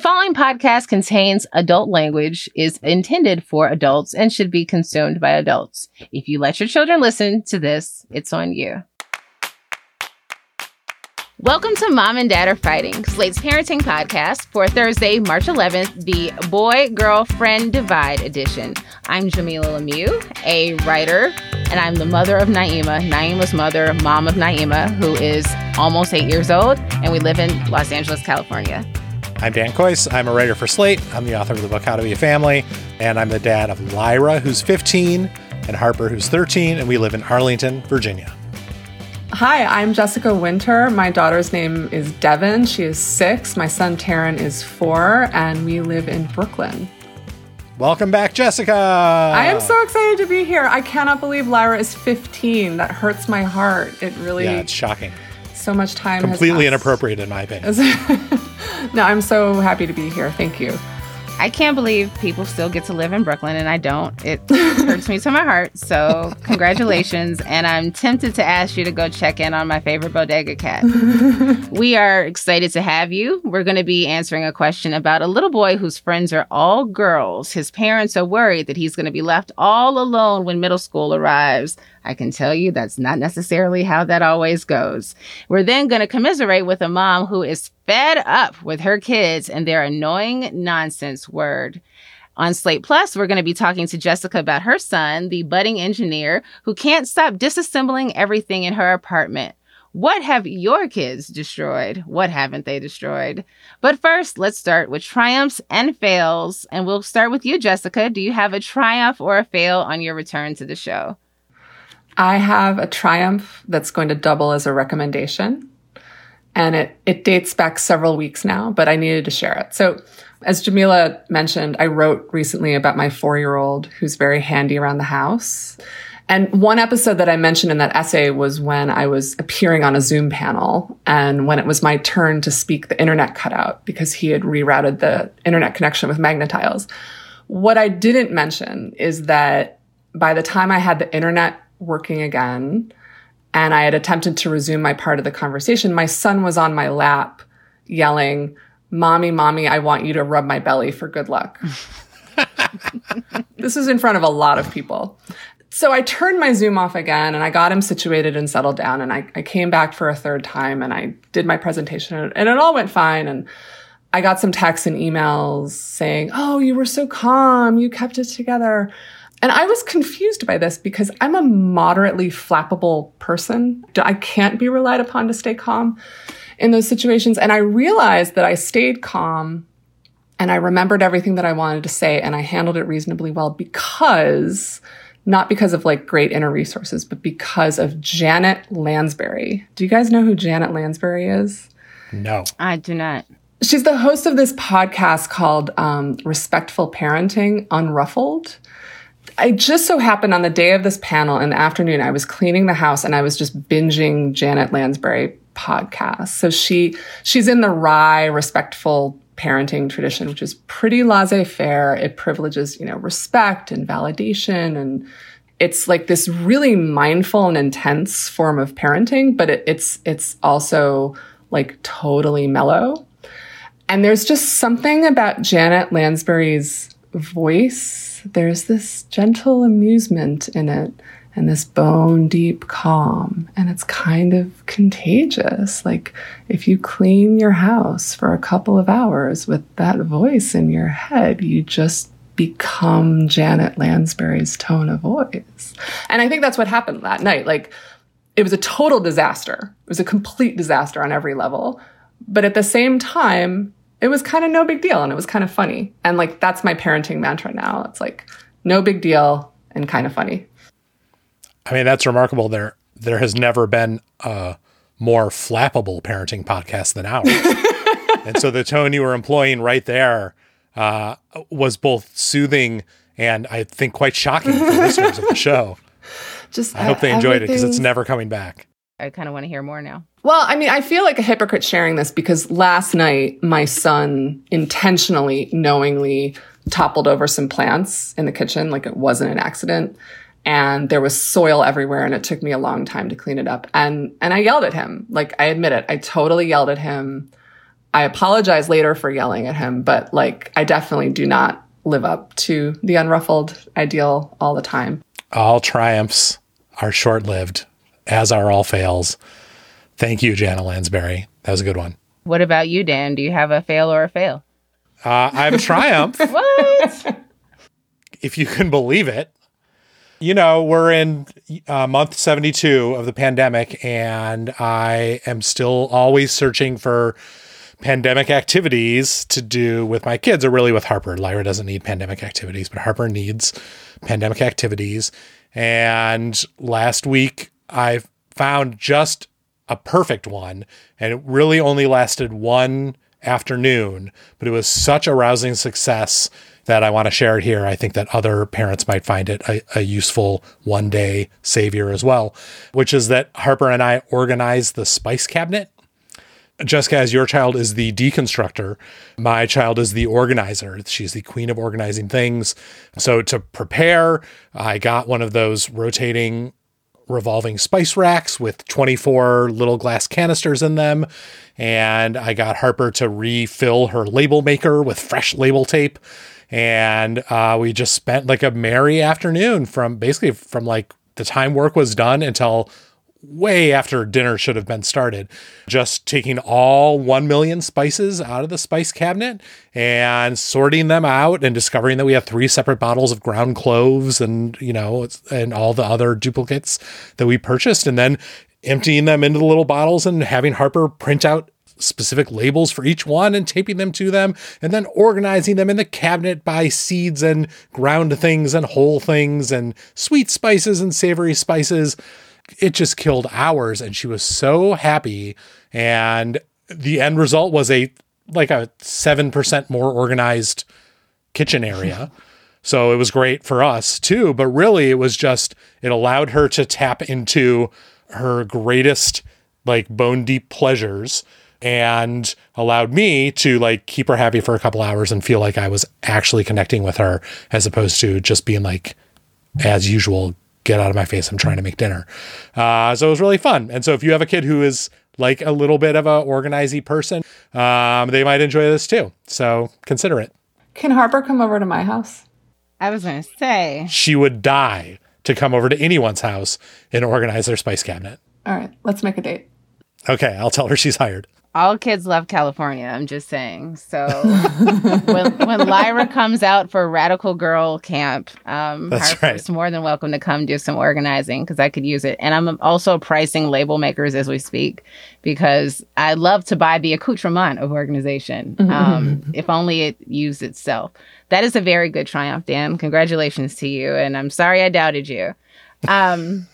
following podcast contains adult language, is intended for adults, and should be consumed by adults. If you let your children listen to this, it's on you. Welcome to Mom and Dad Are Fighting, Slate's parenting podcast for Thursday, March 11th, the Boy Girlfriend Divide edition. I'm Jamila Lemieux, a writer, and I'm the mother of Naima, Naima's mother, mom of Naima, who is almost eight years old, and we live in Los Angeles, California. I'm Dan Kois. I'm a writer for Slate. I'm the author of the book How to Be a Family, and I'm the dad of Lyra, who's 15, and Harper, who's 13, and we live in Arlington, Virginia. Hi, I'm Jessica Winter. My daughter's name is Devin. She is six. My son Taryn is four, and we live in Brooklyn. Welcome back, Jessica. I am so excited to be here. I cannot believe Lyra is 15. That hurts my heart. It really. Yeah, it's shocking. So much time. Completely inappropriate, in my opinion. no, I'm so happy to be here. Thank you. I can't believe people still get to live in Brooklyn and I don't. It hurts me to my heart. So, congratulations. And I'm tempted to ask you to go check in on my favorite bodega cat. we are excited to have you. We're going to be answering a question about a little boy whose friends are all girls. His parents are worried that he's going to be left all alone when middle school arrives. I can tell you that's not necessarily how that always goes. We're then going to commiserate with a mom who is fed up with her kids and their annoying nonsense word. On Slate Plus, we're going to be talking to Jessica about her son, the budding engineer who can't stop disassembling everything in her apartment. What have your kids destroyed? What haven't they destroyed? But first, let's start with triumphs and fails. And we'll start with you, Jessica. Do you have a triumph or a fail on your return to the show? I have a triumph that's going to double as a recommendation. And it, it dates back several weeks now, but I needed to share it. So, as Jamila mentioned, I wrote recently about my four year old who's very handy around the house. And one episode that I mentioned in that essay was when I was appearing on a Zoom panel and when it was my turn to speak, the internet cut out because he had rerouted the internet connection with Magna-Tiles. What I didn't mention is that by the time I had the internet working again and I had attempted to resume my part of the conversation, my son was on my lap yelling, Mommy, mommy, I want you to rub my belly for good luck. this was in front of a lot of people. So I turned my Zoom off again and I got him situated and settled down. And I, I came back for a third time and I did my presentation and it all went fine. And I got some texts and emails saying, Oh, you were so calm. You kept it together. And I was confused by this because I'm a moderately flappable person. I can't be relied upon to stay calm in those situations. And I realized that I stayed calm and I remembered everything that I wanted to say and I handled it reasonably well because not because of like great inner resources, but because of Janet Lansbury. Do you guys know who Janet Lansbury is? No. I do not. She's the host of this podcast called um, Respectful Parenting Unruffled. I just so happened on the day of this panel in the afternoon, I was cleaning the house and I was just binging Janet Lansbury podcast. So she she's in the RIE, respectful parenting tradition, which is pretty laissez-faire. It privileges, you know, respect and validation and it's like this really mindful and intense form of parenting, but it, it's it's also like totally mellow. And there's just something about Janet Lansbury's voice there's this gentle amusement in it and this bone deep calm. And it's kind of contagious. Like if you clean your house for a couple of hours with that voice in your head, you just become Janet Lansbury's tone of voice. And I think that's what happened that night. Like it was a total disaster. It was a complete disaster on every level. But at the same time, it was kind of no big deal and it was kind of funny. And like that's my parenting mantra now. It's like no big deal and kind of funny. I mean, that's remarkable. There there has never been a more flappable parenting podcast than ours. and so the tone you were employing right there uh, was both soothing and I think quite shocking for listeners of the show. Just I hope they enjoyed it because it's never coming back. I kind of want to hear more now. Well, I mean, I feel like a hypocrite sharing this because last night my son intentionally, knowingly toppled over some plants in the kitchen. Like it wasn't an accident. And there was soil everywhere and it took me a long time to clean it up. And, and I yelled at him. Like I admit it. I totally yelled at him. I apologize later for yelling at him, but like I definitely do not live up to the unruffled ideal all the time. All triumphs are short lived, as are all fails. Thank you, Janet Lansbury. That was a good one. What about you, Dan? Do you have a fail or a fail? Uh, I have a triumph. what? If you can believe it. You know, we're in uh, month 72 of the pandemic, and I am still always searching for pandemic activities to do with my kids, or really with Harper. Lyra doesn't need pandemic activities, but Harper needs pandemic activities. And last week, I found just a perfect one, and it really only lasted one afternoon, but it was such a rousing success that I want to share it here. I think that other parents might find it a, a, useful one day savior as well, which is that Harper and I organized the spice cabinet. Jessica, as your child is the deconstructor, my child is the organizer. She's the queen of organizing things. So to prepare, I got one of those rotating revolving spice racks with 24 little glass canisters in them. And I got Harper to refill her label maker with fresh label tape. And uh, we just spent like a merry afternoon from basically from like the time work was done until way after dinner should have been started. Just taking all 1 million spices out of the spice cabinet and sorting them out and discovering that we have three separate bottles of ground cloves and, you know, and all the other duplicates that we purchased and then emptying them into the little bottles and having Harper print out specific labels for each one and taping them to them and then organizing them in the cabinet by seeds and ground things and whole things and sweet spices and savory spices it just killed hours and she was so happy. And the end result was a like a 7% more organized kitchen area. So it was great for us too. But really it was just it allowed her to tap into her greatest like bone deep pleasures and allowed me to like keep her happy for a couple hours and feel like I was actually connecting with her as opposed to just being like as usual get out of my face. I'm trying to make dinner. Uh, so it was really fun. And so if you have a kid who is like a little bit of a organizy person, um, they might enjoy this too. So consider it. Can Harper come over to my house? I was going to say. She would die to come over to anyone's house and organize their spice cabinet. All right, let's make a date. Okay, I'll tell her she's hired all kids love California. I'm just saying. So when when Lyra comes out for Radical Girl Camp, um, That's right. more than welcome to come do some organizing because I could use it. And I'm also pricing label makers as we speak because I love to buy the accoutrement of organization, mm-hmm. um, if only it used itself. That is a very good triumph, Dan. Congratulations to you. And I'm sorry I doubted you. Um,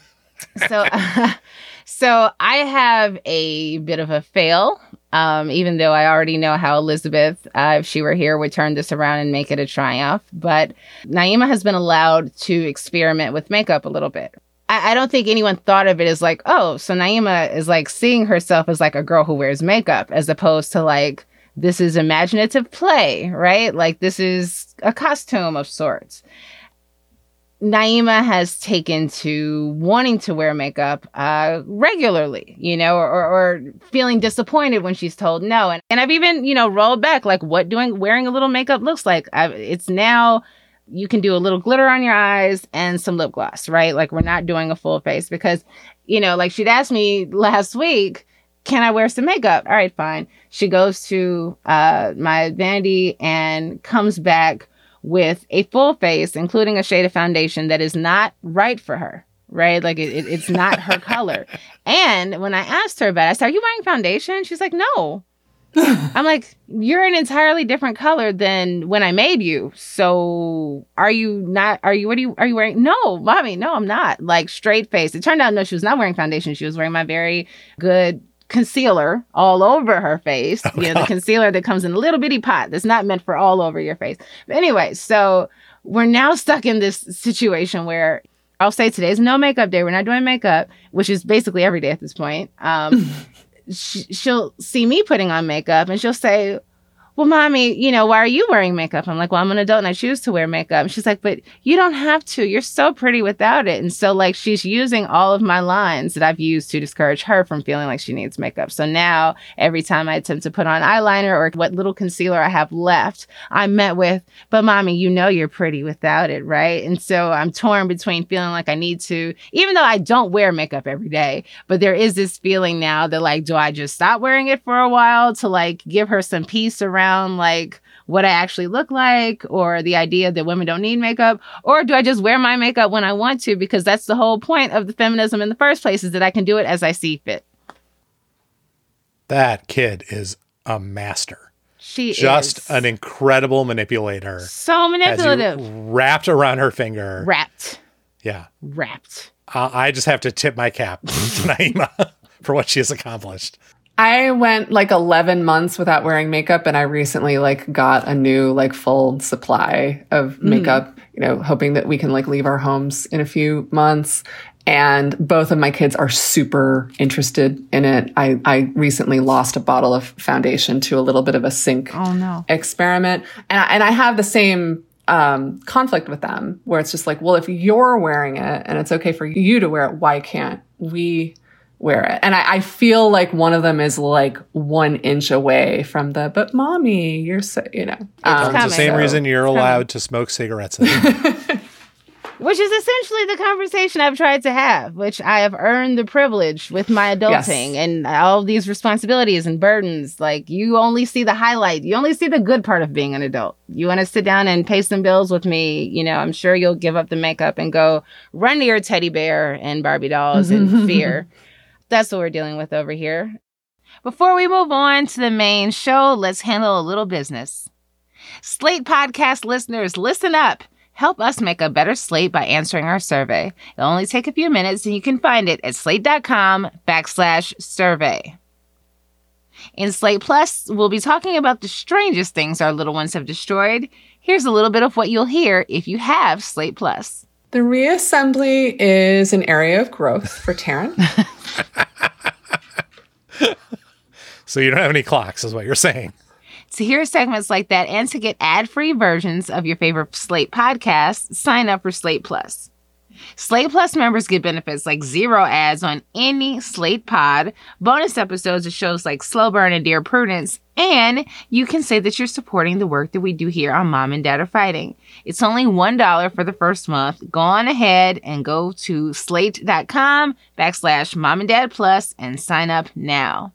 so. So I have a bit of a fail, um, even though I already know how Elizabeth, uh, if she were here, would turn this around and make it a triumph. But Naima has been allowed to experiment with makeup a little bit. I, I don't think anyone thought of it as like, oh, so Naima is like seeing herself as like a girl who wears makeup, as opposed to like, this is imaginative play, right? Like this is a costume of sorts. Naima has taken to wanting to wear makeup uh, regularly, you know, or, or, feeling disappointed when she's told no. And, and I've even, you know, rolled back like what doing wearing a little makeup looks like. I've, it's now you can do a little glitter on your eyes and some lip gloss, right? Like we're not doing a full face because, you know, like she'd asked me last week, can I wear some makeup? All right, fine. She goes to uh, my vanity and comes back with a full face, including a shade of foundation that is not right for her, right? Like it, it, it's not her color. And when I asked her about it, I said, Are you wearing foundation? She's like, No. I'm like, You're an entirely different color than when I made you. So are you not, are you, what are you, are you wearing? No, mommy, no, I'm not. Like straight face. It turned out, no, she was not wearing foundation. She was wearing my very good concealer all over her face. Oh, you know, the concealer that comes in a little bitty pot that's not meant for all over your face. But anyway, so we're now stuck in this situation where I'll say today's no makeup day. We're not doing makeup, which is basically every day at this point. Um, sh- she'll see me putting on makeup and she'll say, well, mommy, you know, why are you wearing makeup? I'm like, well, I'm an adult and I choose to wear makeup. She's like, but you don't have to. You're so pretty without it. And so, like, she's using all of my lines that I've used to discourage her from feeling like she needs makeup. So now, every time I attempt to put on eyeliner or what little concealer I have left, I'm met with, but mommy, you know, you're pretty without it, right? And so I'm torn between feeling like I need to, even though I don't wear makeup every day, but there is this feeling now that, like, do I just stop wearing it for a while to, like, give her some peace around? Around like what I actually look like or the idea that women don't need makeup? Or do I just wear my makeup when I want to? Because that's the whole point of the feminism in the first place is that I can do it as I see fit. That kid is a master. She just is an incredible manipulator. so manipulative. Wrapped around her finger. Wrapped. Yeah. Wrapped. Uh, I just have to tip my cap to Naima for what she has accomplished. I went like 11 months without wearing makeup and I recently like got a new like full supply of makeup, you know, hoping that we can like leave our homes in a few months. And both of my kids are super interested in it. I, I recently lost a bottle of foundation to a little bit of a sink Oh no. experiment. And I, and I have the same um, conflict with them where it's just like, well, if you're wearing it and it's okay for you to wear it, why can't we wear it? And I, I feel like one of them is like one inch away from the, but mommy, you're so, you know. Um, It's the same So- reason you're allowed to smoke cigarettes. Which is essentially the conversation I've tried to have, which I have earned the privilege with my adulting Yes. and all these responsibilities and burdens. Like you only see the highlight. You only see the good part of being an adult. You want to sit down and pay some bills with me. You know, I'm sure you'll give up the makeup and go run to your teddy bear and Barbie dolls in fear. That's what we're dealing with over here. Before we move on to the main show, let's handle a little business. Slate podcast listeners, listen up. Help us make a better slate by answering our survey. It'll only take a few minutes and you can find it at slate.com backslash survey. In Slate Plus, we'll be talking about the strangest things our little ones have destroyed. Here's a little bit of what you'll hear if you have Slate Plus. The reassembly is an area of growth for Taryn. so you don't have any clocks, is what you're saying. To hear segments like that and to get ad free versions of your favorite Slate podcasts, sign up for Slate Plus. Slate Plus members get benefits like zero ads on any Slate pod, bonus episodes of shows like Slow Burn and Dear Prudence, and you can say that you're supporting the work that we do here on Mom and Dad Are Fighting. It's only $1 for the first month. Go on ahead and go to slate.com backslash mom and dad plus and sign up now.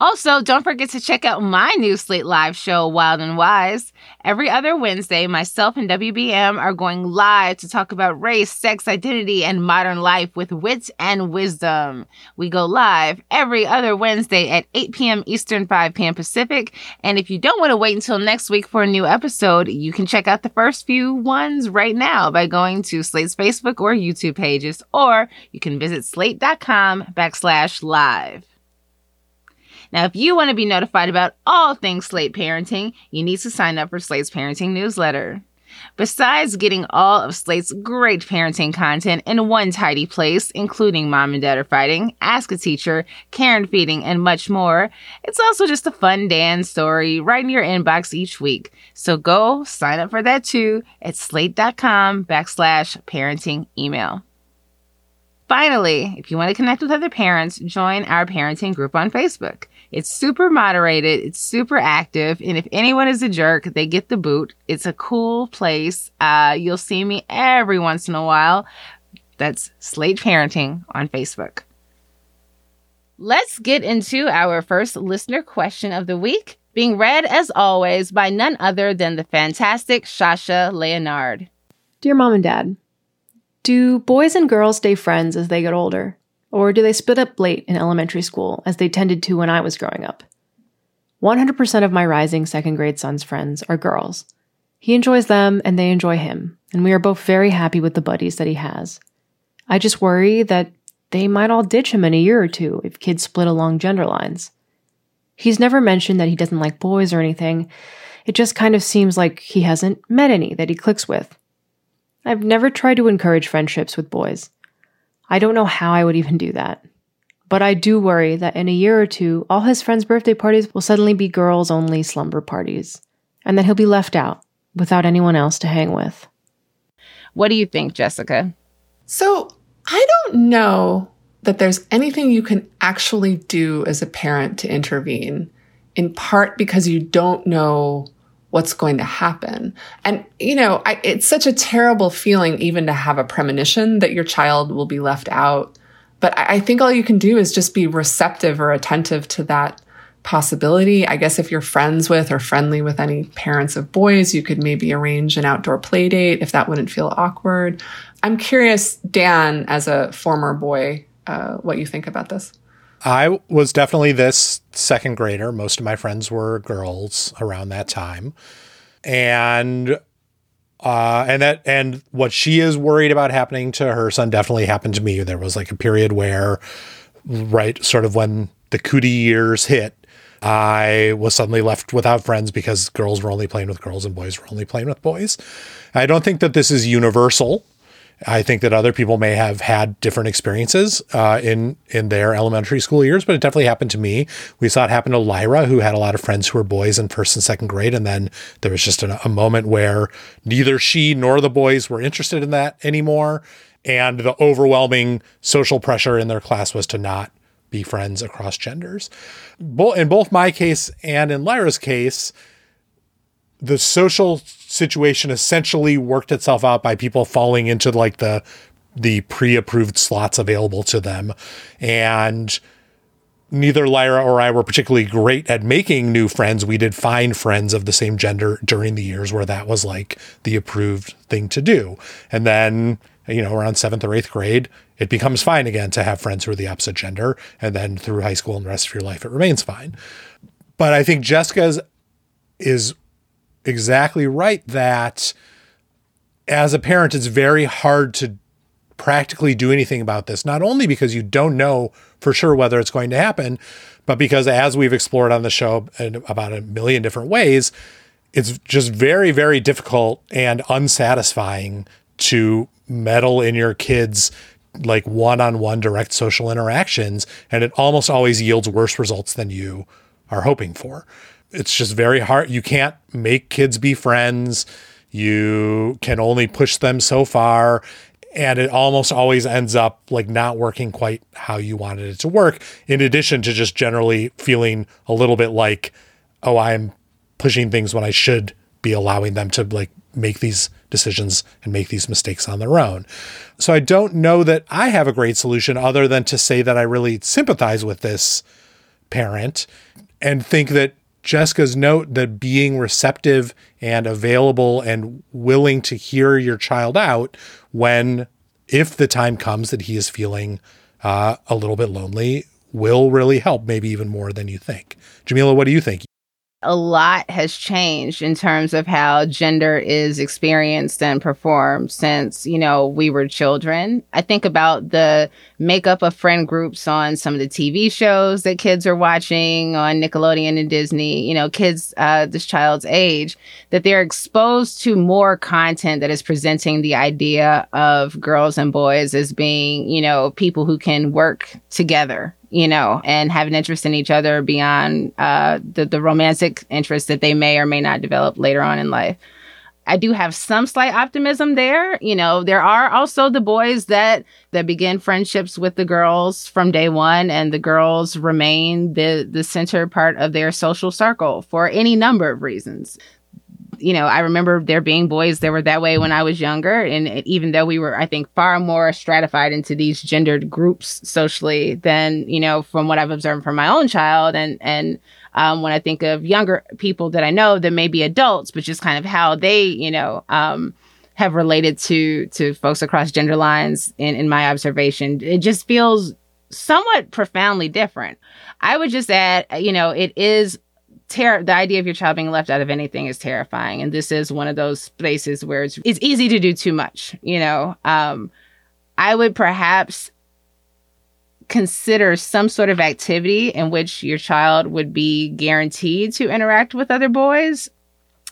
Also, don't forget to check out my new Slate Live show, Wild and Wise. Every other Wednesday, myself and WBM are going live to talk about race, sex, identity, and modern life with wit and wisdom. We go live every other Wednesday at 8 p.m. Eastern, 5 p.m. Pacific. And if you don't want to wait until next week for a new episode, you can check out the first few ones right now by going to Slate's Facebook or YouTube pages, or you can visit slate.com backslash live. Now, if you want to be notified about all things Slate parenting, you need to sign up for Slate's parenting newsletter. Besides getting all of Slate's great parenting content in one tidy place, including Mom and Dad Are Fighting, Ask a Teacher, Care and Feeding, and much more, it's also just a fun Dan story right in your inbox each week. So go sign up for that too at slate.com backslash parenting email. Finally, if you want to connect with other parents, join our parenting group on Facebook. It's super moderated, it's super active, and if anyone is a jerk, they get the boot. It's a cool place. Uh, you'll see me every once in a while. That's Slate Parenting on Facebook. Let's get into our first listener question of the week, being read as always by none other than the fantastic Shasha Leonard. Dear Mom and Dad, do boys and girls stay friends as they get older? Or do they split up late in elementary school, as they tended to when I was growing up? 100% of my rising second grade son's friends are girls. He enjoys them and they enjoy him, and we are both very happy with the buddies that he has. I just worry that they might all ditch him in a year or two if kids split along gender lines. He's never mentioned that he doesn't like boys or anything. It just kind of seems like he hasn't met any that he clicks with. I've never tried to encourage friendships with boys. I don't know how I would even do that. But I do worry that in a year or two, all his friends' birthday parties will suddenly be girls only slumber parties, and that he'll be left out without anyone else to hang with. What do you think, Jessica? So I don't know that there's anything you can actually do as a parent to intervene, in part because you don't know what's going to happen. And, you know, I, it's such a terrible feeling even to have a premonition that your child will be left out. But I, I think all you can do is just be receptive or attentive to that possibility. I guess if you're friends with or friendly with any parents of boys, you could maybe arrange an outdoor play date if that wouldn't feel awkward. I'm curious, Dan, as a former boy, uh, what you think about this. I was definitely this second grader. Most of my friends were girls around that time. And uh, and that and what she is worried about happening to her son definitely happened to me. There was like a period where right sort of when the cootie years hit, I was suddenly left without friends because girls were only playing with girls and boys were only playing with boys. I don't think that this is universal. I think that other people may have had different experiences uh, in in their elementary school years, but it definitely happened to me. We saw it happen to Lyra, who had a lot of friends who were boys in first and second grade, and then there was just a, a moment where neither she nor the boys were interested in that anymore, and the overwhelming social pressure in their class was to not be friends across genders. in both my case and in Lyra's case, the social situation essentially worked itself out by people falling into like the the pre-approved slots available to them and neither Lyra or I were particularly great at making new friends. We did find friends of the same gender during the years where that was like the approved thing to do. And then, you know, around seventh or eighth grade, it becomes fine again to have friends who are the opposite gender. And then through high school and the rest of your life, it remains fine. But I think Jessica's is exactly right that as a parent, it's very hard to practically do anything about this, not only because you don't know for sure whether it's going to happen, but because as we've explored on the show in about a million different ways, it's just very, very difficult and unsatisfying to meddle in your kids' like one-on-one direct social interactions and it almost always yields worse results than you are hoping for it's just very hard. You can't make kids be friends. You can only push them so far. And it almost always ends up like not working quite how you wanted it to work, in addition to just generally feeling a little bit like, oh, I'm pushing things when I should be allowing them to like make these decisions and make these mistakes on their own. So I don't know that I have a great solution other than to say that I really sympathize with this parent and think that Jessica's note that being receptive and available and willing to hear your child out when, if the time comes that he is feeling uh, a little bit lonely, will really help, maybe even more than you think. Jamila, what do you think? A lot has changed in terms of how gender is experienced and performed since, you know, we were children. I think about the makeup of friend groups on some of the TV shows that kids are watching on Nickelodeon and Disney, you know, kids uh, this child's age, that they're exposed to more content that is presenting the idea of girls and boys as being, you know, people who can work together you know, and have an interest in each other beyond uh, the the romantic interest that they may or may not develop later on in life. I do have some slight optimism there. You know, there are also the boys that that begin friendships with the girls from day one, and the girls remain the the center part of their social circle for any number of reasons you know, I remember there being boys that were that way when I was younger. And even though we were, I think, far more stratified into these gendered groups socially than, you know, from what I've observed from my own child. And, and, um, when I think of younger people that I know that may be adults, but just kind of how they, you know, um, have related to to folks across gender lines in, in my observation, it just feels somewhat profoundly different. I would just add, you know, it is ter- the idea of your child being left out of anything is terrifying. And this is one of those places where it's, it's easy to do too much you know? Um, i would perhaps consider some sort of activity in which your child would be guaranteed to interact with other boys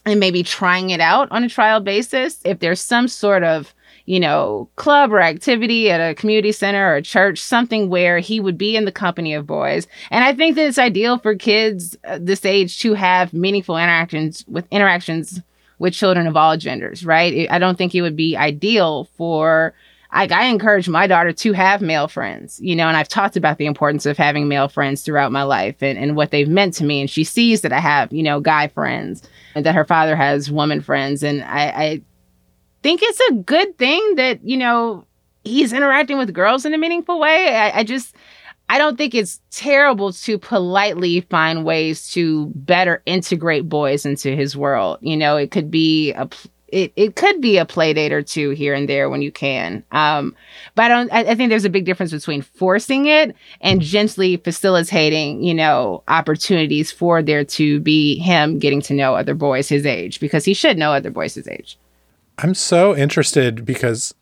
and maybe trying it out on a trial basis. If there's some sort of you know, club or activity at a community center or a church, something where he would be in the company of boys. And I think that it's ideal for kids uh, this age to have meaningful interactions with interactions with children of all genders, right? I don't think it would be ideal for I, I encourage my daughter to have male friends, you know, and I've talked about the importance of having male friends throughout my life and, and what they've meant to me. And she sees that I have, you know, guy friends and that her father has woman friends. And I, I think it's a good thing that, you know, he's interacting with girls in a meaningful way. I, I just, I don't think it's terrible to politely find ways to better integrate boys into his world. You know, it could be a it, it could be a play date or two here and there when you can. Um, but I don't I, I think there's a big difference between forcing it and gently facilitating, you know, opportunities for there to be him getting to know other boys his age because he should know other boys his age. I'm so interested because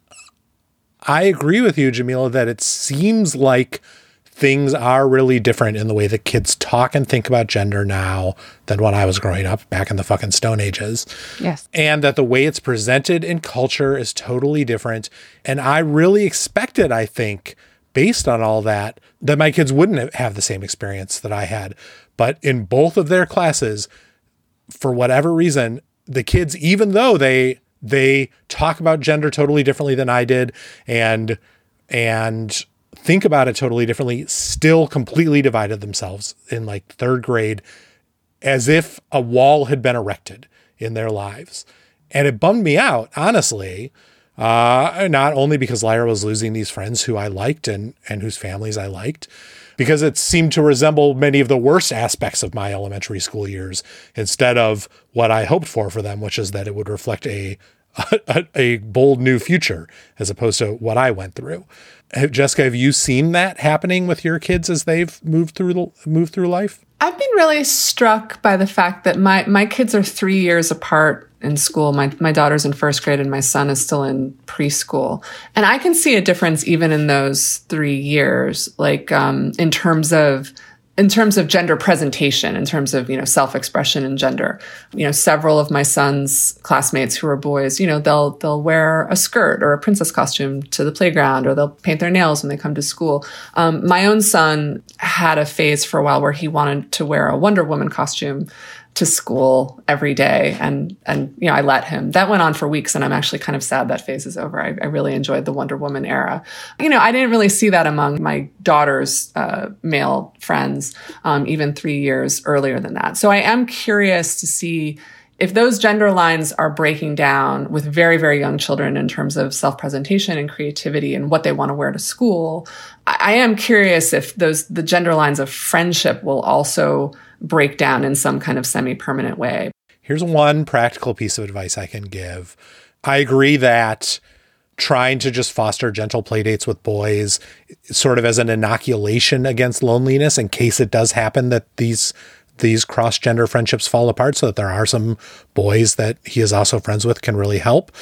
I agree with you, Jamila, that it seems like things are really different in the way that kids talk and think about gender now than when I was growing up back in the fucking Stone Ages. Yes. And that the way it's presented in culture is totally different. And I really expected, I think, based on all that, that my kids wouldn't have the same experience that I had. But in both of their classes, for whatever reason, the kids, even though they they talk about gender totally differently than I did, and and think about it totally differently, still completely divided themselves in like third grade as if a wall had been erected in their lives. And it bummed me out, honestly. Uh, not only because Lyra was losing these friends who I liked and, and whose families I liked, because it seemed to resemble many of the worst aspects of my elementary school years instead of what I hoped for for them, which is that it would reflect a, a, a bold new future as opposed to what I went through. Jessica, have you seen that happening with your kids as they've moved through the moved through life? I've been really struck by the fact that my my kids are three years apart in school. My my daughter's in first grade and my son is still in preschool, and I can see a difference even in those three years, like um, in terms of in terms of gender presentation, in terms of, you know, self-expression and gender. You know, several of my son's classmates who are boys, you know, they'll they'll wear a skirt or a princess costume to the playground or they'll paint their nails when they come to school. Um, my own son had a phase for a while where he wanted to wear a Wonder Woman costume to school every day and and you know I let him. That went on for weeks and I'm actually kind of sad that phase is over. I, I really enjoyed the Wonder Woman era. You know, I didn't really see that among my daughter's uh, male friends um, even three years earlier than that. So I am curious to see if those gender lines are breaking down with very, very young children in terms of self presentation and creativity and what they want to wear to school, I, I am curious if those, the gender lines of friendship will also break down in some kind of semi permanent way. Here's one practical piece of advice I can give. I agree that trying to just foster gentle playdates with boys sort of as an inoculation against loneliness in case it does happen that these these cross gender friendships fall apart so that there are some boys that he is also friends with can really help.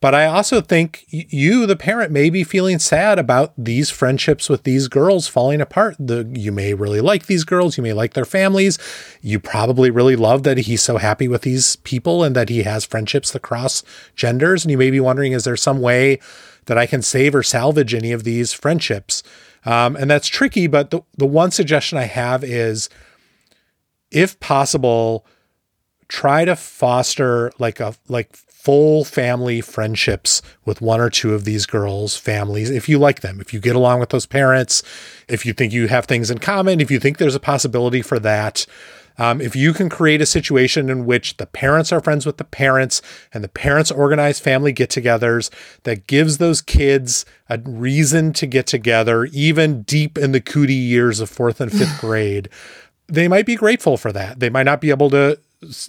But I also think you, the parent, may be feeling sad about these friendships with these girls falling apart. The, you may really like these girls, you may like their families. You probably really love that he's so happy with these people and that he has friendships that cross genders. And you may be wondering, is there some way that I can save or salvage any of these friendships? Um, and that's tricky, but the, the one suggestion I have is if possible, try to foster like a like full family friendships with one or two of these girls' families if you like them, if you get along with those parents, if you think you have things in common, if you think there's a possibility for that. Um, if you can create a situation in which the parents are friends with the parents and the parents organize family get togethers that gives those kids a reason to get together, even deep in the cootie years of fourth and fifth grade, they might be grateful for that. They might not be able to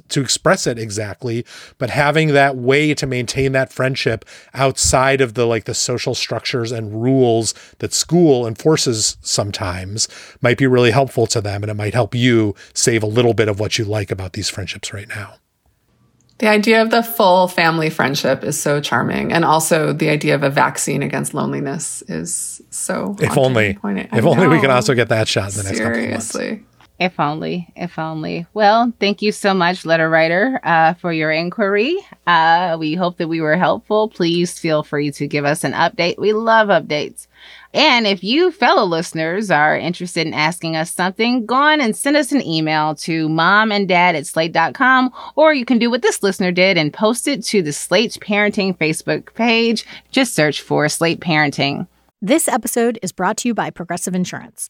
to express it exactly but having that way to maintain that friendship outside of the like the social structures and rules that school enforces sometimes might be really helpful to them and it might help you save a little bit of what you like about these friendships right now. The idea of the full family friendship is so charming and also the idea of a vaccine against loneliness is so if only. if only we can also get that shot in the next Seriously. couple of months If only, if only. Well, thank you so much, letter writer, uh, for your inquiry. Uh, we hope that we were helpful. Please feel free to give us an update. We love updates. And if you fellow listeners are interested in asking us something, go on and send us an email to mom and dad at slate.com, or you can do what this listener did and post it to the Slate Parenting Facebook page. Just search for Slate Parenting. This episode is brought to you by Progressive Insurance.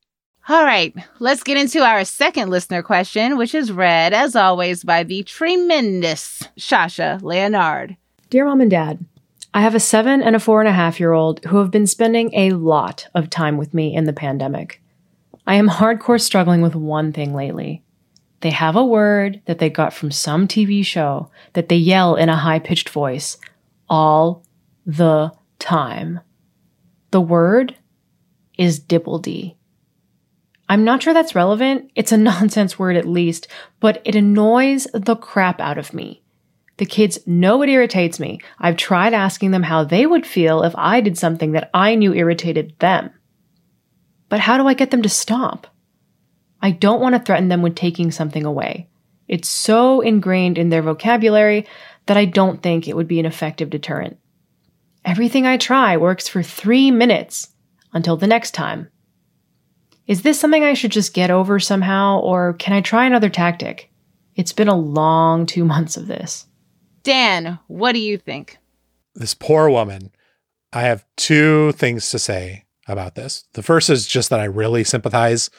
All right, let's get into our second listener question, which is read, as always, by the tremendous Shasha Leonard. Dear Mom and Dad, I have a seven and a four and a half year old who have been spending a lot of time with me in the pandemic. I am hardcore struggling with one thing lately. They have a word that they got from some TV show that they yell in a high pitched voice all the time. The word is dibbledy. I'm not sure that's relevant. It's a nonsense word at least, but it annoys the crap out of me. The kids know it irritates me. I've tried asking them how they would feel if I did something that I knew irritated them. But how do I get them to stop? I don't want to threaten them with taking something away. It's so ingrained in their vocabulary that I don't think it would be an effective deterrent. Everything I try works for three minutes until the next time. Is this something I should just get over somehow, or can I try another tactic? It's been a long two months of this. Dan, what do you think? This poor woman. I have two things to say about this. The first is just that I really sympathize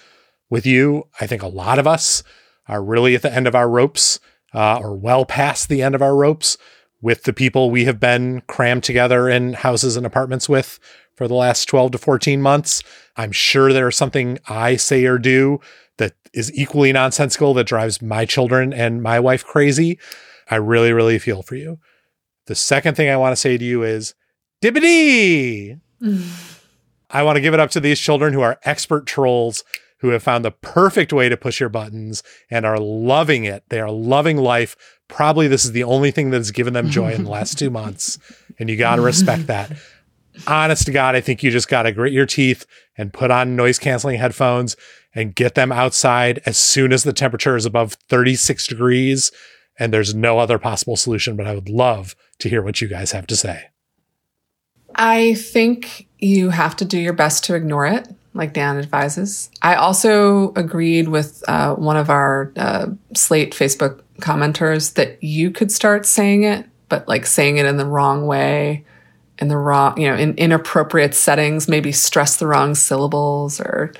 with you. I think a lot of us are really at the end of our ropes, uh, or well past the end of our ropes with the people we have been crammed together in houses and apartments with for the last 12 to 14 months. I'm sure there's something I say or do that is equally nonsensical that drives my children and my wife crazy. I really, really feel for you. The second thing I want to say to you is Dibbity! I want to give it up to these children who are expert trolls who have found the perfect way to push your buttons and are loving it. They are loving life. Probably this is the only thing that has given them joy in the last two months. And you got to respect that honest to God, I think you just got to grit your teeth and put on noise canceling headphones and get them outside as soon as the temperature is above 36 degrees. And there's no other possible solution, but I would love to hear what you guys have to say. I think you have to do your best to ignore it, like Dan advises. I also agreed with uh, one of our uh, Slate Facebook commenters that you could start saying it, but like saying it in the wrong way in the wrong, you know, in inappropriate settings, maybe stress the wrong syllables or,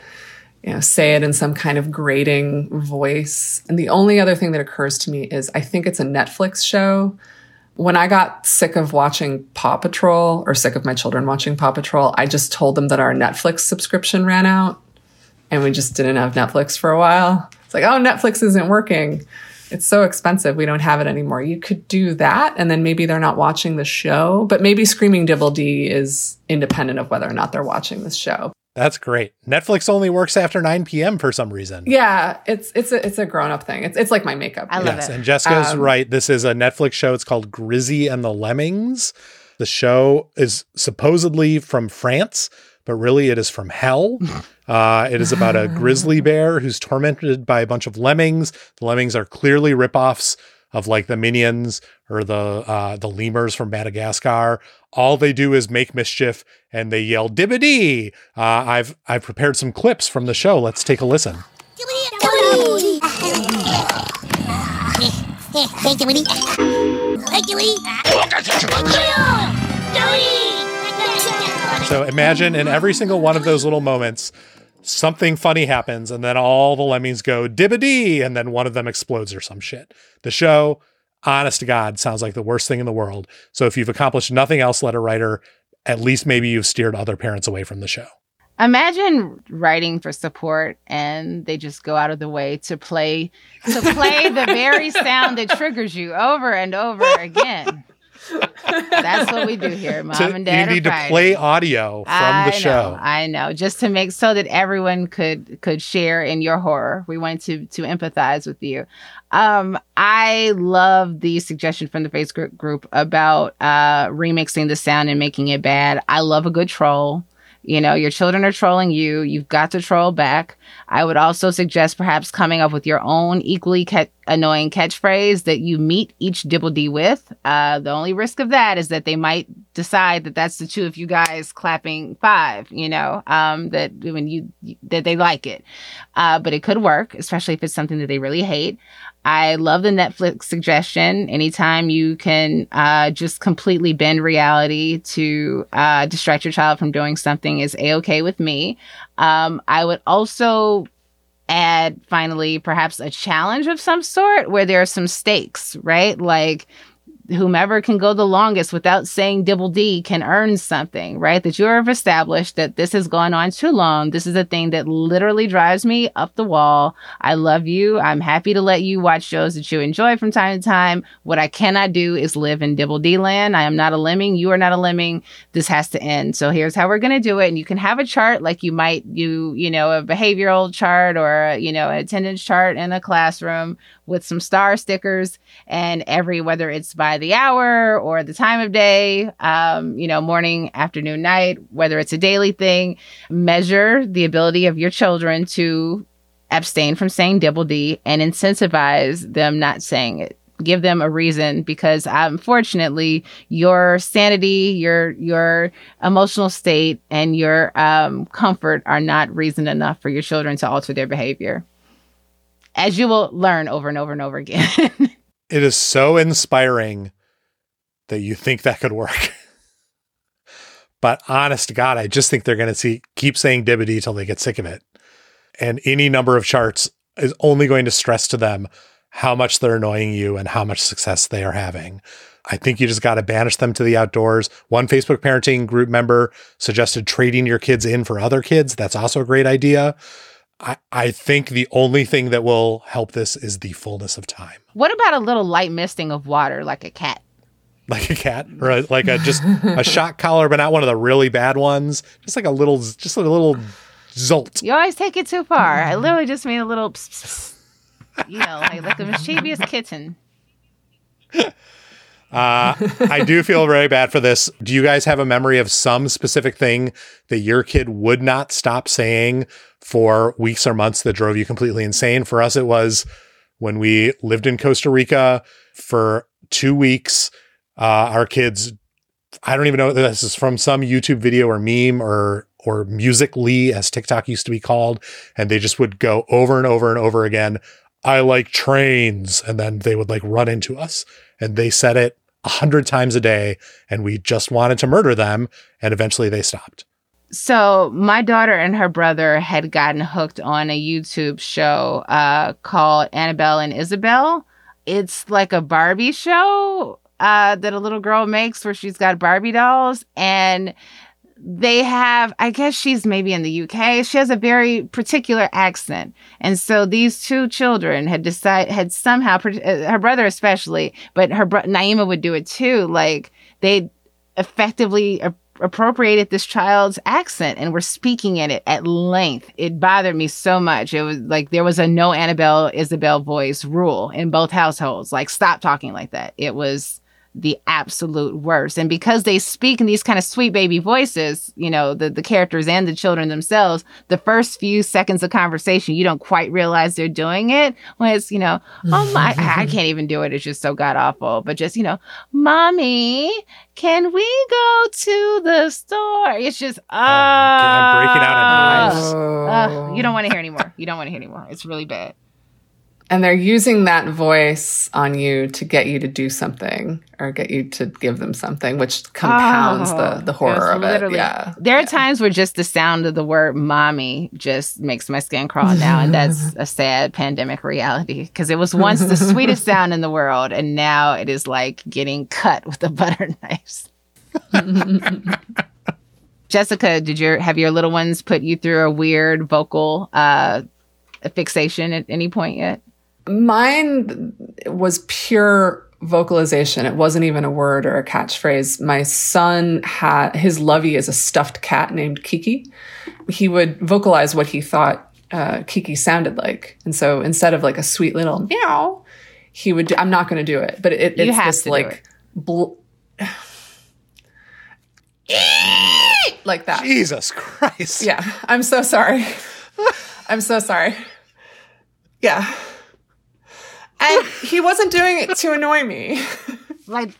you know, say it in some kind of grating voice. And the only other thing that occurs to me is I think it's a Netflix show. When I got sick of watching Paw Patrol or sick of my children watching Paw Patrol, I just told them that our Netflix subscription ran out and we just didn't have Netflix for a while. It's like, oh, Netflix isn't working it's so expensive. We don't have it anymore. You could do that. And then maybe they're not watching the show, but maybe Screaming Dibbledy is independent of whether or not they're watching this show. That's great. Netflix only works after 9 p.m. for some reason. Yeah, it's it's a it's a grown up thing. It's it's like my makeup. I love yes, it. And Jessica's um, right. This is a Netflix show. It's called Grizzy and the Lemmings. The show is supposedly from France, but really it is from hell. Uh, it is about a grizzly bear who's tormented by a bunch of lemmings. The lemmings are clearly ripoffs of like the minions or the uh, the lemurs from Madagascar. All they do is make mischief and they yell dibbity. Uh, I've I've prepared some clips from the show. Let's take a listen. So imagine in every single one of those little moments, something funny happens, and then all the lemmings go dibbity, and then one of them explodes or some shit. The show, honest to God, sounds like the worst thing in the world. So if you've accomplished nothing else, letter writer, at least maybe you've steered other parents away from the show. Imagine writing for support and they just go out of the way to play to play the very sound that triggers you over and over again. That's what we do here, mom So and dad. you need to play audio from I the show. Know, I know, just to make so that everyone could could share in your horror. We wanted to to empathize with you. Um, I love the suggestion from the Facebook group about uh, remixing the sound and making it bad. I love a good troll. You know, your children are trolling you. You've got to troll back. I would also suggest perhaps coming up with your own equally ca- annoying catchphrase that you meet each dibble d with. Uh, the only risk of that is that they might decide that that's the two of you guys clapping five. You know, um, that when you that they like it, uh, but it could work, especially if it's something that they really hate. I love the Netflix suggestion. Anytime you can uh, just completely bend reality to uh, distract your child from doing something is a okay with me. Um, I would also add, finally, perhaps a challenge of some sort where there are some stakes, right? Like whomever can go the longest without saying dibble d can earn something, right? That you have established that this has gone on too long. This is a thing that literally drives me up the wall. I love you. I'm happy to let you watch shows that you enjoy from time to time. What I cannot do is live in dibble d land. I am not a lemming. You are not a lemming. This has to end. So here's how we're going to do it. And you can have a chart like you might you, you know, a behavioral chart or, you know, an attendance chart in a classroom with some star stickers and every whether it's by the hour or the time of day um, you know morning afternoon night whether it's a daily thing measure the ability of your children to abstain from saying dibble d and incentivize them not saying it give them a reason because unfortunately your sanity your your emotional state and your um, comfort are not reason enough for your children to alter their behavior as you will learn over and over and over again. It is so inspiring that you think that could work. but honest to God, I just think they're going to keep saying dibbity till they get sick of it. And any number of charts is only going to stress to them how much they're annoying you and how much success they are having. I think you just got to banish them to the outdoors. One Facebook parenting group member suggested trading your kids in for other kids. That's also a great idea. I, I think the only thing that will help this is the fullness of time. what about a little light misting of water like a cat? Like a cat or a, like a just a shock collar, but not one of the really bad ones. Just like a little, just a little zolt. You always take it too far. I literally just mean a little, pss, pss, you know, like, like a mischievous kitten. Uh, I do feel very bad for this. Do you guys have a memory of some specific thing that your kid would not stop saying for weeks or months that drove you completely insane? For us, it was when we lived in Costa Rica for two weeks. Uh, our kids, I don't even know this is from some YouTube video or meme or or Musical.ly as TikTok used to be called, and they just would go over and over and over again. I like trains, and then they would like run into us, and they said it a hundred times a day, and we just wanted to murder them, and eventually they stopped. So my daughter and her brother had gotten hooked on a YouTube show uh, called Annabelle and Isabel. It's like a Barbie show uh, that a little girl makes where she's got Barbie dolls and they have i guess she's maybe in the uk she has a very particular accent. And so these two children had decided had somehow uh, her brother especially but her bro- naima would do it too like they effectively a- appropriated this child's accent and were speaking in it at length. It bothered me so much. It was like there was a no annabelle isabel voice rule in both households. Like stop talking like that. It was the absolute worst. And because they speak in these kind of sweet baby voices, you know, the, the characters and the children themselves, the first few seconds of conversation, you don't quite realize they're doing it. When it's, you know, oh my, I can't even do it. It's just so god awful. But just, you know, mommy, can we go to the store? It's just, oh, I'm breaking out in hives. uh, you don't want to hear anymore. You don't want to hear anymore. It's really bad. And they're using that voice on you to get you to do something or get you to give them something, which compounds Oh, the, the horror of it. Yeah. There are times where just the sound of the word mommy just makes my skin crawl now. And that's a sad pandemic reality because it was once the sweetest sound in the world. And now it is like getting cut with a butter knife. Jessica, did your have your little ones put you through a weird vocal uh, fixation at any point yet? Mine was pure vocalization. It wasn't even a word or a catchphrase. My son had his lovey is a stuffed cat named Kiki. He would vocalize what he thought uh, Kiki sounded like, and so instead of like a sweet little meow, he would. Do, I'm not going to do it, but it, You it's this like bl- like that. Jesus Christ. Yeah, I'm so sorry. I'm so sorry. Yeah. And he wasn't doing it to annoy me. Like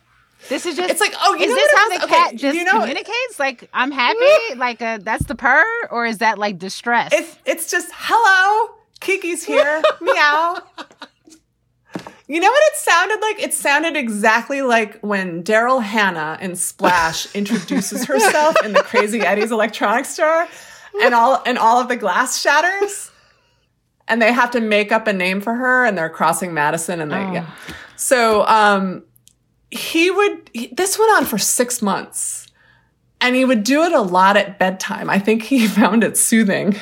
this is just It's like, oh, you is know this how the is? cat Okay, just you know- communicates? Like I'm happy, like uh, that's the purr, or is that like distress? It's it's just hello, Kiki's here. Meow. You know what it sounded like? It sounded exactly like when Daryl Hannah in Splash introduces herself in the Crazy Eddie's electronics store and all and all of the glass shatters. And they have to make up a name for her and they're crossing Madison and they yeah. So um he would he, this went on for 6 months. And he would do it a lot at bedtime. I think he found it soothing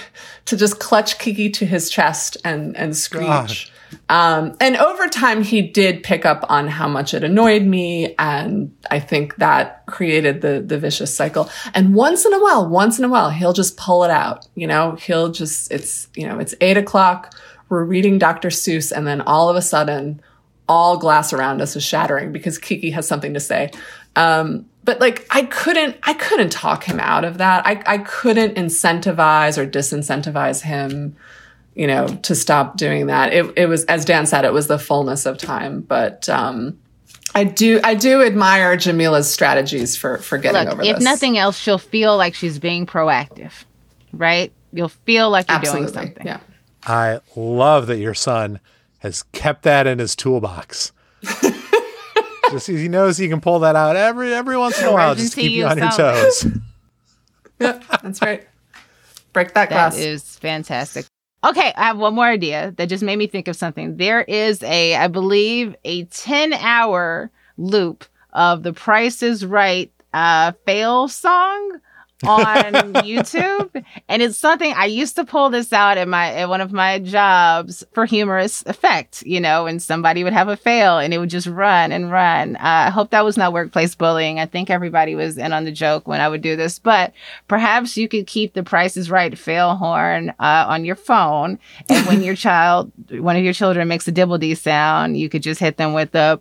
to just clutch Kiki to his chest and and screech. Um, and over time, he did pick up on how much it annoyed me, and I think that created the the vicious cycle. And once in a while, once in a while, he'll just pull it out. You know, he'll just it's you know it's eight o'clock. We're reading Dr. Seuss, and then all of a sudden, all glass around us is shattering because Kiki has something to say. Um, but like I couldn't, I couldn't talk him out of that. I, I couldn't incentivize or disincentivize him, you know, to stop doing that. It, it was, as Dan said, it was the fullness of time. But um, I do, I do admire Jamilah's strategies for for getting Look, over if this. nothing else, she'll feel like she's being proactive, right? You'll feel like you're absolutely, doing something. yeah. I love that your son has kept that in his toolbox. just because he knows he can pull that out every every once in a while just to Emergency keep you on your toes. Yeah, that's right. Break that That glass. is fantastic. Okay, I have one more idea that just made me think of something. There is a, I believe, a 10 hour loop of the Price is Right uh, fail song on YouTube. And it's something I used to pull this out at my at one of my jobs for humorous effect, you know, and somebody would have a fail and it would just run and run. Uh, I hope that was not workplace bullying. I think everybody was in on the joke when I would do this, but perhaps you could keep the Price is Right fail horn uh, on your phone, and when your child, one of your children makes a dibble dee sound, you could just hit them with the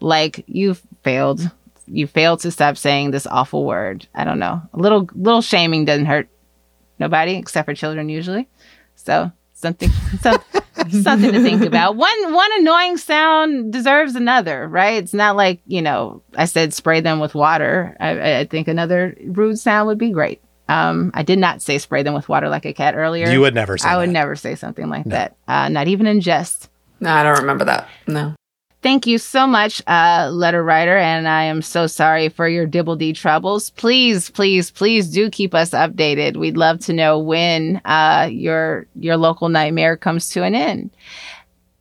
like you failed. You failed to stop saying this awful word. I don't know. A little little shaming doesn't hurt nobody except for children usually. So something some, something to think about. One one annoying sound deserves another, right? It's not like you know I said spray them with water. I, I think another rude sound would be great. Um, I did not say spray them with water like a cat earlier. You would never say I would never say something like that. Uh, not even in jest. no, I don't remember that. No. Thank you so much, uh, letter writer, and I am so sorry for your dibble dee troubles. Please, please, please do keep us updated. We'd love to know when uh, your your local nightmare comes to an end.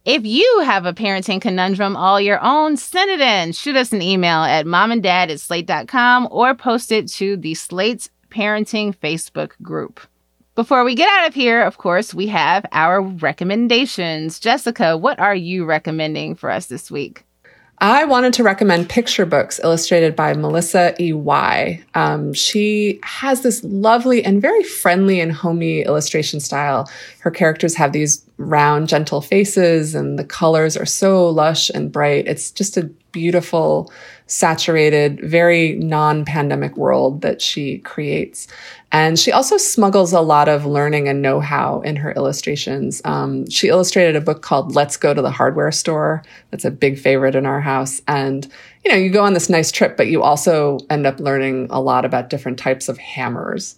If you have a parenting conundrum all your own, send it in. Shoot us an email at momanddad at slate.com or post it to the Slate's Parenting Facebook group. Before we get out of here, of course, we have our recommendations. Jessica, what are you recommending for us this week? I wanted to recommend picture books illustrated by Melissa E. Y. Um, she has this lovely and very friendly and homey illustration style. Her characters have these round, gentle faces, and the colors are so lush and bright. It's just a beautiful, saturated, very non pandemic world that she creates. And she also smuggles a lot of learning and know how in her illustrations. Um, she illustrated a book called Let's Go to the Hardware Store. That's a big favorite in our house. And you know, you go on this nice trip, but you also end up learning a lot about different types of hammers.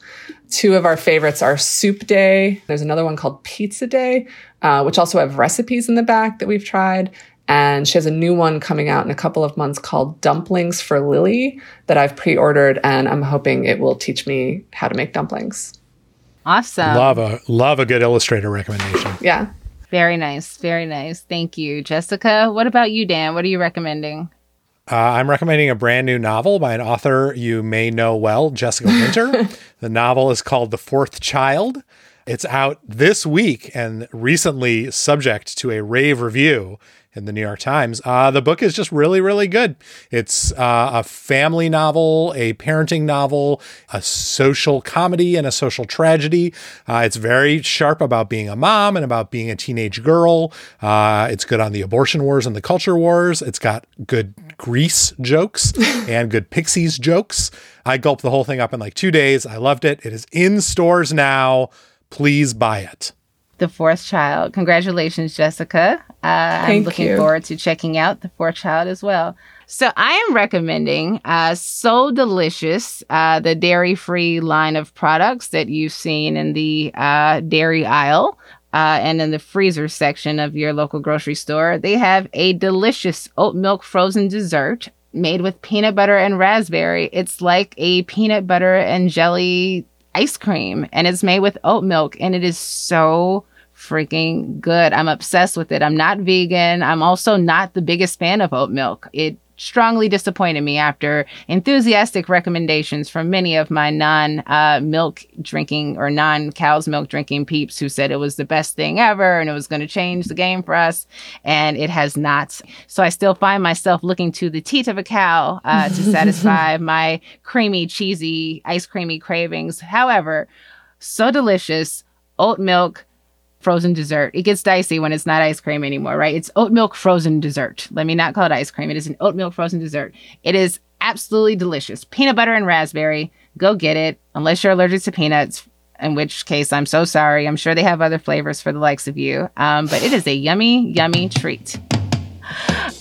Two of our favorites are Soup Day. There's another one called Pizza Day, uh, which also have recipes in the back that we've tried. And she has a new one coming out in a couple of months called Dumplings for Lily that I've pre ordered. And I'm hoping it will teach me how to make dumplings. Awesome. Love a love a good illustrator recommendation. Yeah. Very nice. Very nice. Thank you. Jessica, what about you, Dan? What are you recommending? Uh, I'm recommending a brand new novel by an author you may know well, Jessica Winter. the novel is called The Fourth Child. It's out this week and recently subject to a rave review in the New York Times. Uh, the book is just really, really good. It's uh, a family novel, a parenting novel, a social comedy, and a social tragedy. Uh, it's very sharp about being a mom and about being a teenage girl. Uh, it's good on the abortion wars and the culture wars. It's got good Grease jokes and good Pixies jokes. I gulped the whole thing up in like two days. I loved it. It is in stores now. Please buy it. The Fourth Child. Congratulations, Jessica. Uh, I'm looking you. forward to checking out The Fourth Child as well. So I am recommending uh, So Delicious, uh, the dairy-free line of products that you've seen in the uh, dairy aisle. Uh, and in the freezer section of your local grocery store, they have a delicious oat milk frozen dessert made with peanut butter and raspberry. It's like a peanut butter and jelly ice cream, and it's made with oat milk, and it is so freaking good. I'm obsessed with it. I'm not vegan. I'm also not the biggest fan of oat milk. It strongly disappointed me after enthusiastic recommendations from many of my non uh, milk drinking or non cow's milk drinking peeps who said it was the best thing ever and it was going to change the game for us. And it has not. So I still find myself looking to the teat of a cow uh, to satisfy my creamy, cheesy, ice creamy cravings. However, so delicious. Oat milk, frozen dessert. It gets dicey when it's not ice cream anymore, right? It's oat milk frozen dessert. Let me not call it ice cream. It is an oat milk frozen dessert. It is absolutely delicious. Peanut butter and raspberry. Go get it, unless you're allergic to peanuts. In which case, I'm so sorry. I'm sure they have other flavors for the likes of you. Um, but it is a yummy, yummy treat.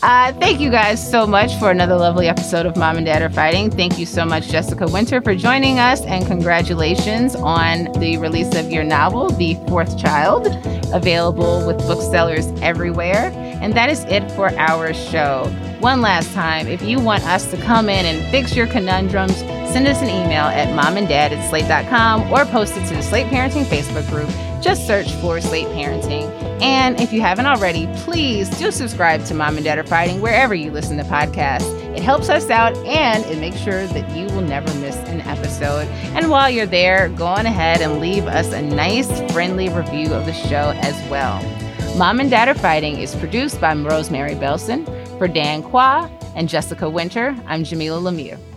Uh, thank you guys so much for another lovely episode of Mom and Dad Are Fighting. Thank you so much, Jessica Winter, for joining us, and congratulations on the release of your novel, The Fourth Child, available with booksellers everywhere. And that is it for our show. One last time, if you want us to come in and fix your conundrums, send us an email at momanddad at slate.com or post it to the Slate Parenting Facebook group. Just search for Slate Parenting. And if you haven't already, please do subscribe to Mom and Dad Are Fighting wherever you listen to podcasts. It helps us out and it makes sure that you will never miss an episode. And while you're there, go on ahead and leave us a nice, friendly review of the show as well. Mom and Dad Are Fighting is produced by Rosemary Belson. For Dan Kois and Jessica Winter, I'm Jamilah Lemieux.